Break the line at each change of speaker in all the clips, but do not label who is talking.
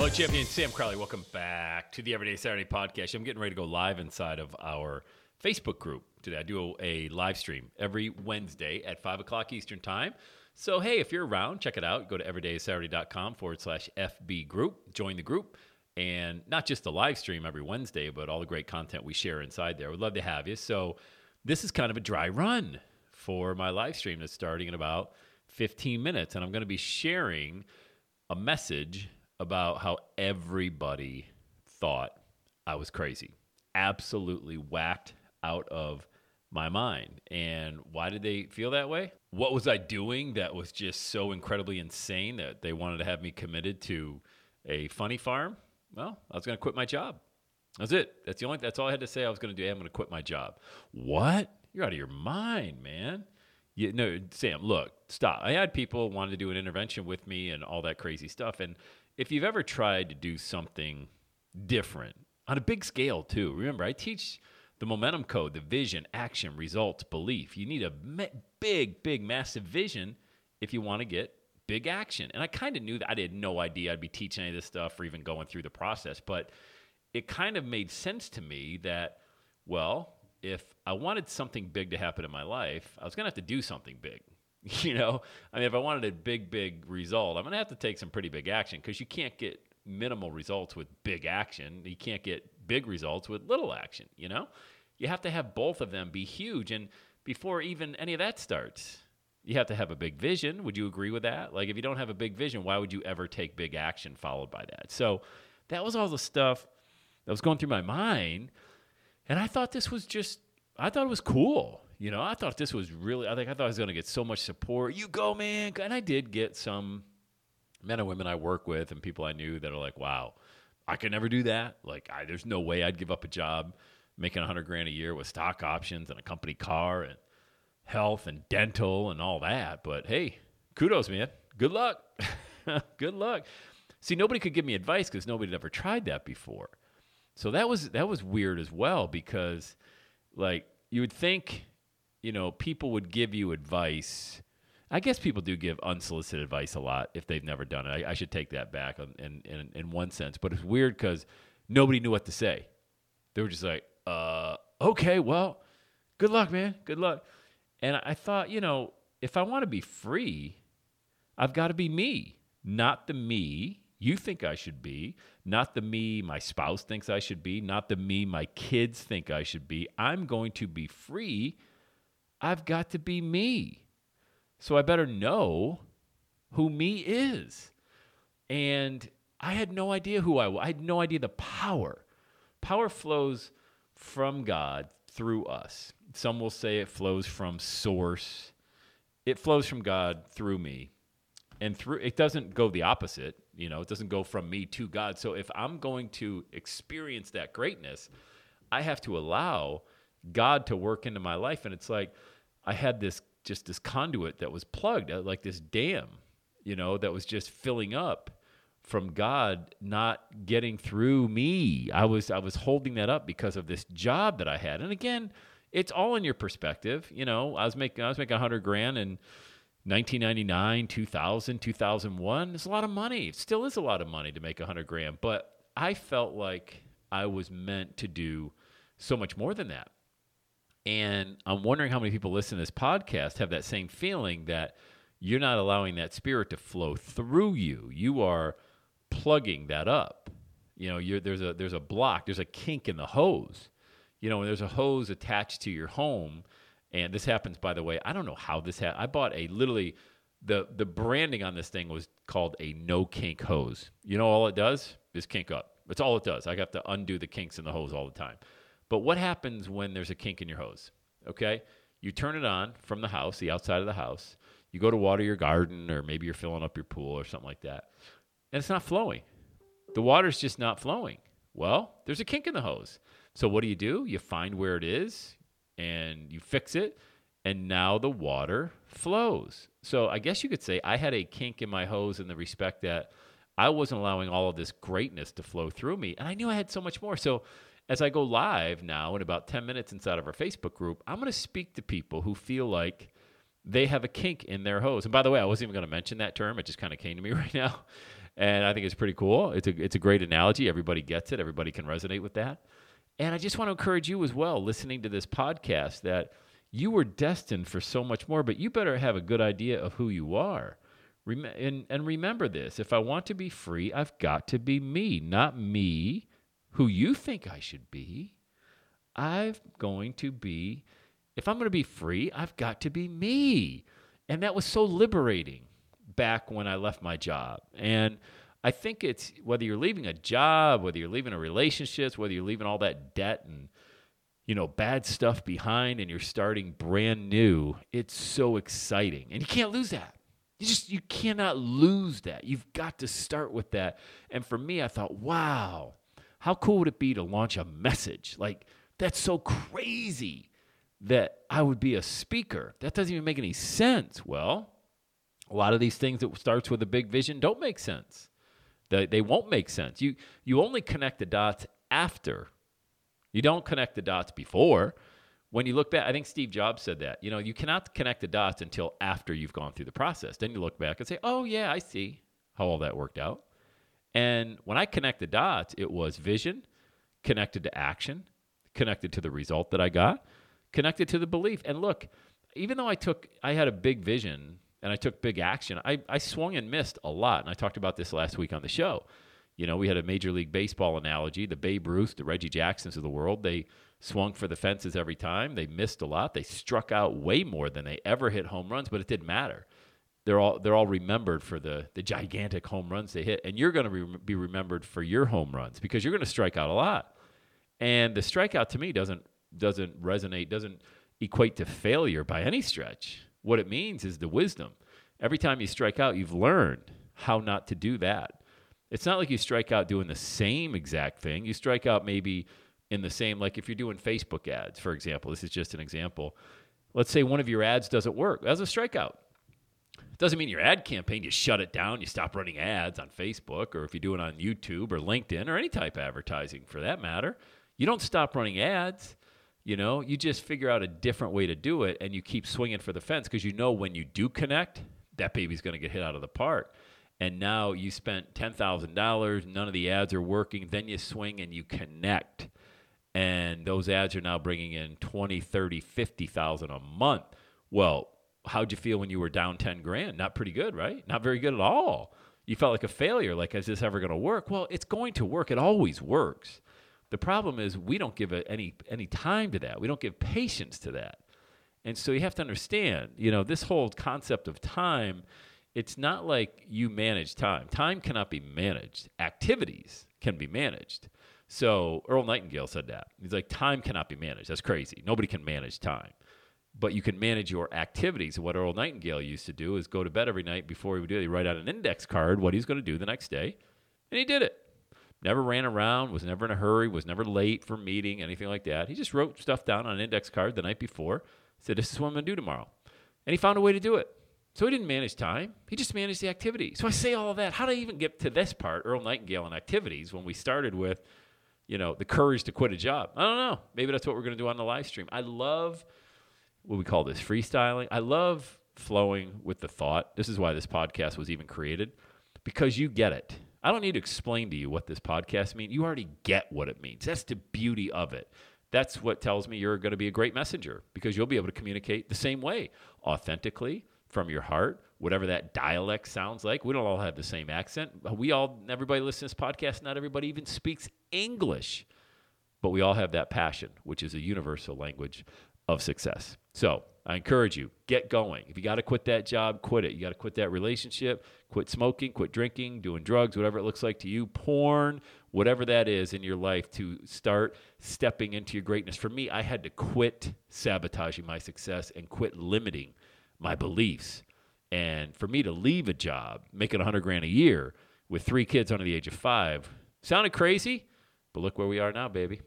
Hello, champion Sam Crowley. Welcome back to the Everyday Saturday podcast. I'm getting ready to go live inside of our Facebook group today. I do a, live stream every Wednesday at 5 o'clock Eastern Time. So, hey, if you're around, check it out. Go to everydaysaturday.com forward slash FB group. Join the group. And not just the live stream every Wednesday, but all the great content we share inside there. We'd love to have you. So, this is kind of a dry run for my live stream that's starting in about 15 minutes. And I'm going to be sharing a message about how everybody thought I was crazy, absolutely whacked out of my mind. And why did they feel that way? What was I doing that was just so incredibly insane that they wanted to have me committed to a funny farm? Well, I was going to quit my job. That's it. That's the only. That's all I had to say. I was going to do. I'm going to quit my job. What? You're out of your mind, man. You, no, Sam. Look, stop. I had people wanted to do an intervention with me and all that crazy stuff. And if you've ever tried to do something different on a big scale too, remember I teach the momentum code, the vision, action, results, belief. You need a big, big, massive vision if you want to get big action. And I kind of knew that I had no idea I'd be teaching any of this stuff or even going through the process, but it kind of made sense to me that, well, if I wanted something big to happen in my life, I was going to have to do something big. You know, I mean, if I wanted a big, big result, I'm going to have to take some pretty big action because you can't get minimal results with big action. You can't get big results with little action, you know? You have to have both of them be huge. And before even any of that starts, you have to have a big vision. Would you agree with that? Like, if you don't have a big vision, why would you ever take big action followed by that? So, that was all the stuff that was going through my mind. And I thought this was just, I thought it was cool. You know, I thought this was really, I think I thought I was going to get so much support. You go, man. And I did get some men and women I work with and people I knew that are like, wow, I could never do that. Like, I, there's no way I'd give up a job making 100 grand a year with stock options and a company car and health and dental and all that. But hey, kudos, man. Good luck. Good luck. See, nobody could give me advice because nobody had ever tried that before. So that was that was weird as well because like you would think, you know, people would give you advice. I guess people do give unsolicited advice a lot if they've never done it. I, I should take that back in, in, in one sense. But it's weird because nobody knew what to say. They were just like, uh, okay, well, good luck, man. Good luck. And I thought, you know, if I want to be free, I've got to be me, not the me you think I should be, not the me my spouse thinks I should be, not the me my kids think I should be. I'm going to be free. I've got to be me. So I better know who me is. And I had no idea who I was. I had no idea the power. Power flows from God through us. Some will say it flows from source. It flows from God through me. And through it doesn't go the opposite, you know, it doesn't go from me to God. So if I'm going to experience that greatness, I have to allow God to work into my life and it's like I had this just this conduit that was plugged, uh, like this dam, you know, that was just filling up from God not getting through me. I was I was holding that up because of this job that I had. And again, it's all in your perspective. You know, I was making I was making 100 grand and 1999, 2000, 2001, it's a lot of money. It still is a lot of money to make 100 grand, but I felt like I was meant to do so much more than that. And I'm wondering how many people listen to this podcast have that same feeling that you're not allowing that spirit to flow through you. You are plugging that up. You know, there's a there's a block, there's a kink in the hose. You know, when there's a hose attached to your home And this happens, by the way. I don't know how this happened. I bought a literally the the branding on this thing was called a no kink hose. You know, all it does is kink up. That's all it does. I have to undo the kinks in the hose all the time. But what happens when there's a kink in your hose? Okay, you turn it on from the house, the outside of the house. You go to water your garden, or maybe you're filling up your pool or something like that, and it's not flowing. The water's just not flowing. Well, there's a kink in the hose. So what do you do? You find where it is and you fix it, and now the water flows. So I guess you could say I had a kink in my hose in the respect that I wasn't allowing all of this greatness to flow through me, and I knew I had so much more. So as I go live now in about 10 minutes inside of our Facebook group, I'm going to speak to people who feel like they have a kink in their hose. And by the way, I wasn't even going to mention that term. It just kind of came to me right now. And I think it's pretty cool. It's a, it's a great analogy. Everybody gets it, everybody can resonate with that. And I just want to encourage you as well, listening to this podcast, that you were destined for so much more, but you better have a good idea of who you are. And, and remember this if I want to be free, I've got to be me, not me, who you think I should be. I'm going to be, if I'm going to be free, I've got to be me. And that was so liberating back when I left my job. And I think it's whether you're leaving a job, whether you're leaving a relationship, whether you're leaving all that debt and you know bad stuff behind and you're starting brand new, it's so exciting. And you can't lose that. You just you cannot lose that. You've got to start with that. And for me, I thought, wow, how cool would it be to launch a message? Like that's so crazy that I would be a speaker. That doesn't even make any sense. Well, a lot of these things that starts with a big vision don't make sense. They, they won't make sense. You, you only connect the dots after. You don't connect the dots before. When you look back, I think Steve Jobs said that. You know, you cannot connect the dots until after you've gone through the process. Then you look back and say, oh, yeah, I see how all that worked out. And when I connect the dots, it was vision connected to action, connected to the result that I got, connected to the belief. And look, even though I took, I had a big vision and I took big action. I, I swung and missed a lot. And I talked about this last week on the show. You know, we had a Major League Baseball analogy the Babe Ruth, the Reggie Jacksons of the world. They swung for the fences every time. They missed a lot. They struck out way more than they ever hit home runs, but it didn't matter. They're all they're all remembered for the the gigantic home runs they hit, and you're going to re- be remembered for your home runs because you're going to strike out a lot. And the strikeout to me doesn't doesn't resonate, doesn't equate to failure by any stretch. What it means is the wisdom. Every time you strike out, you've learned how not to do that. It's not like you strike out doing the same exact thing. You strike out maybe in the same, like if you're doing Facebook ads, for example. This is just an example. Let's say one of your ads doesn't work. That's a strikeout. Doesn't mean your ad campaign, you shut it down, you stop running ads on Facebook, or if you do it on YouTube or LinkedIn or any type of advertising for that matter. You don't stop running ads. You know, you just figure out a different way to do it and you keep swinging for the fence because you know when you do connect, that baby's going to get hit out of the park. And now you spent $10,000, none of the ads are working, then you swing and you connect. And those ads are now bringing in 20, 30, 50,000 a month. Well, how'd you feel when you were down 10 grand? Not pretty good, right? Not very good at all. You felt like a failure, like, is this ever going to work? Well, it's going to work. It always works. The problem is we don't give any any time to that. We don't give patience to that. And so you have to understand, you know, this whole concept of time, it's not like you manage time. Time cannot be managed. Activities can be managed. So Earl Nightingale said that. He's like, time cannot be managed. That's crazy. Nobody can manage time. But you can manage your activities. What Earl Nightingale used to do is go to bed every night before he would do it. He'd write out an index card, what he's going to do the next day. And he did it never ran around, was never in a hurry, was never late for meeting, anything like that. He just wrote stuff down on an index card the night before, said, This is what I'm going to do tomorrow. And he found a way to do it. So he didn't manage time, he just managed the activity. So I say all of that. How did I even get to this part, Earl Nightingale and activities, when we started with, you know, the courage to quit a job? I don't know. Maybe that's what we're going to do on the live stream. I love what we call this freestyling. I love flowing with the thought. This is why this podcast was even created, because you get it I don't need to explain to you what this podcast means. You already get what it means. That's the beauty of it. That's what tells me you're going to be a great messenger because you'll be able to communicate the same way, authentically, from your heart, whatever that dialect sounds like. We don't all have the same accent. We all, everybody listens to this podcast, not everybody even speaks English, but we all have that passion, which is a universal language of success. So I encourage you, get going. If you got to quit that job, quit it. You got to quit that relationship, quit smoking, quit drinking, doing drugs, whatever it looks like to you, porn, whatever that is in your life to start stepping into your greatness. For me, I had to quit sabotaging my success and quit limiting my beliefs. And for me to leave a job making 100 grand a year with three kids under the age of five sounded crazy, but look where we are now, baby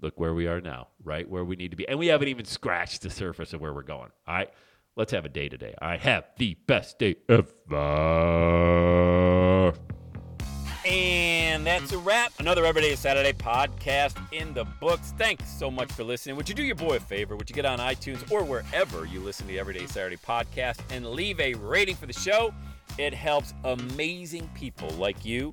look where we are now, right where we need to be. And we haven't even scratched the surface of where we're going. All right. Let's have a day today. I have the best day ever.
And that's a wrap. Another Everyday Saturday podcast in the books. Thanks so much for listening. Would you do your boy a favor? Would you get on iTunes or wherever you listen to the Everyday Saturday podcast and leave a rating for the show? It helps amazing people like you